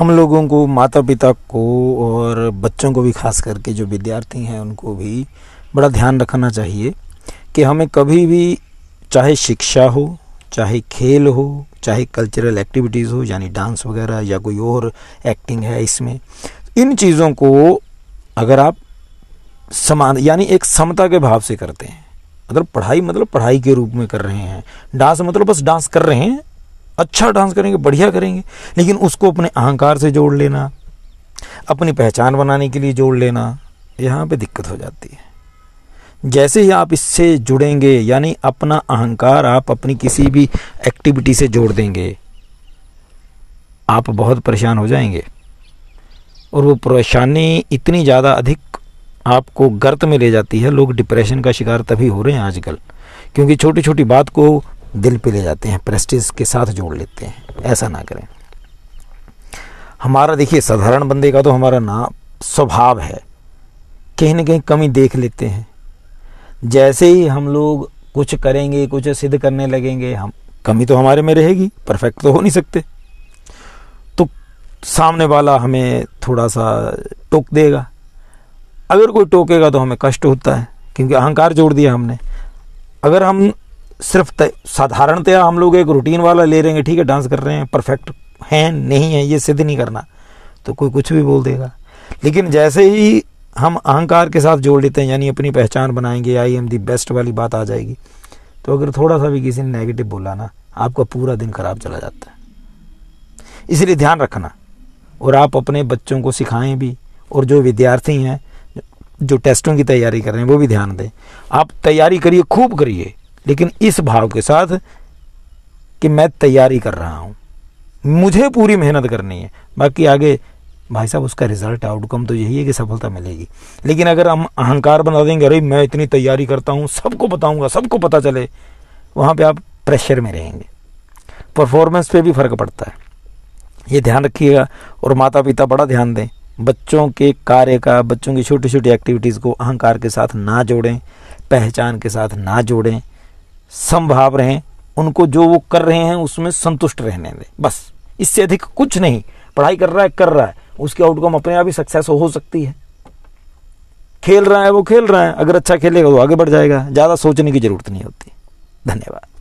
हम लोगों को माता पिता को और बच्चों को भी, खास करके जो विद्यार्थी हैं, उनको भी बड़ा ध्यान रखना चाहिए कि हमें कभी भी चाहे शिक्षा हो, चाहे खेल हो, चाहे कल्चरल एक्टिविटीज़ हो, यानी डांस वगैरह या कोई और एक्टिंग है इसमें, इन चीज़ों को अगर आप समान, यानी एक समता के भाव से करते हैं मतलब पढ़ाई मतलब पढ़ाई के रूप में कर रहे हैं डांस मतलब बस डांस कर रहे हैं अच्छा डांस करेंगे, बढ़िया करेंगे, लेकिन उसको अपने अहंकार से जोड़ लेना, अपनी पहचान बनाने के लिए जोड़ लेना, यहाँ पे दिक्कत हो जाती है। जैसे ही आप इससे जुड़ेंगे, यानी अपना अहंकार आप अपनी किसी भी एक्टिविटी से जोड़ देंगे, आप बहुत परेशान हो जाएँगे। और वो परेशानी इतनी ज़्यादा अधिक आपको गर्त में ले जाती है। लोग डिप्रेशन का शिकार तभी हो रहे हैं आजकल, क्योंकि छोटी छोटी बात को दिल पे ले जाते हैं प्रेस्टिज के साथ जोड़ लेते हैं। ऐसा ना करें। हमारा देखिए, साधारण बंदे का तो हमारा ना स्वभाव है। कहीं ना कहीं कमी देख लेते हैं। जैसे ही हम लोग कुछ करेंगे, कुछ सिद्ध करने लगेंगे, हम, कमी तो हमारे में रहेगी परफेक्ट तो हो नहीं सकते। तो सामने वाला हमें थोड़ा सा टोक देगा। अगर कोई टोकेगा तो हमें कष्ट होता है, क्योंकि अहंकार जोड़ दिया हमने। अगर हम सिर्फ़ साधारणतया हम लोग एक रूटीन वाला ले रहे हैं, ठीक है डांस कर रहे हैं परफेक्ट हैं, नहीं है, ये सिद्ध नहीं करना तो कोई कुछ भी बोल देगा। लेकिन जैसे ही हम अहंकार के साथ जोड़ लेते हैं, यानी अपनी पहचान बनाएँगे, आई एम दी बेस्ट वाली बात आ जाएगी तो अगर थोड़ा सा भी किसी ने नेगेटिव बोला ना, आपका पूरा दिन खराब चला जाता है। इसलिए ध्यान रखना, और आप अपने बच्चों को सिखाएँ भी, और जो विद्यार्थी हैं, जो टेस्टों की तैयारी कर रहे हैं, वो भी ध्यान दें। आप तैयारी करिए, खूब करिए लेकिन इस भाव के साथ कि मैं तैयारी कर रहा हूँ। मुझे पूरी मेहनत करनी है। बाकी आगे भाई साहब, उसका रिज़ल्ट आउटकम तो यही है कि सफलता मिलेगी। लेकिन अगर हम अहंकार बना देंगे, अरे मैं इतनी तैयारी करता हूँ, सबको बताऊँगा, सबको पता चले, वहाँ पे आप प्रेशर में रहेंगे। परफॉर्मेंस पे भी फ़र्क पड़ता है। ये ध्यान रखिएगा और माता पिता बड़ा ध्यान दें। बच्चों के कार्य का, बच्चों की छोटी छोटी एक्टिविटीज़ को अहंकार के साथ ना जोड़ें, पहचान के साथ ना जोड़ें। संभाव रहें, उनको जो वो कर रहे हैं, उसमें संतुष्ट रहने दें। बस, इससे अधिक कुछ नहीं, पढ़ाई कर रहा है, कर रहा है, उसकी आउटकम अपने आप ही सक्सेस हो सकती है। खेल रहा है, वो खेल रहा है, अगर अच्छा खेलेगा तो आगे बढ़ जाएगा, ज़्यादा सोचने की ज़रूरत नहीं होती। धन्यवाद।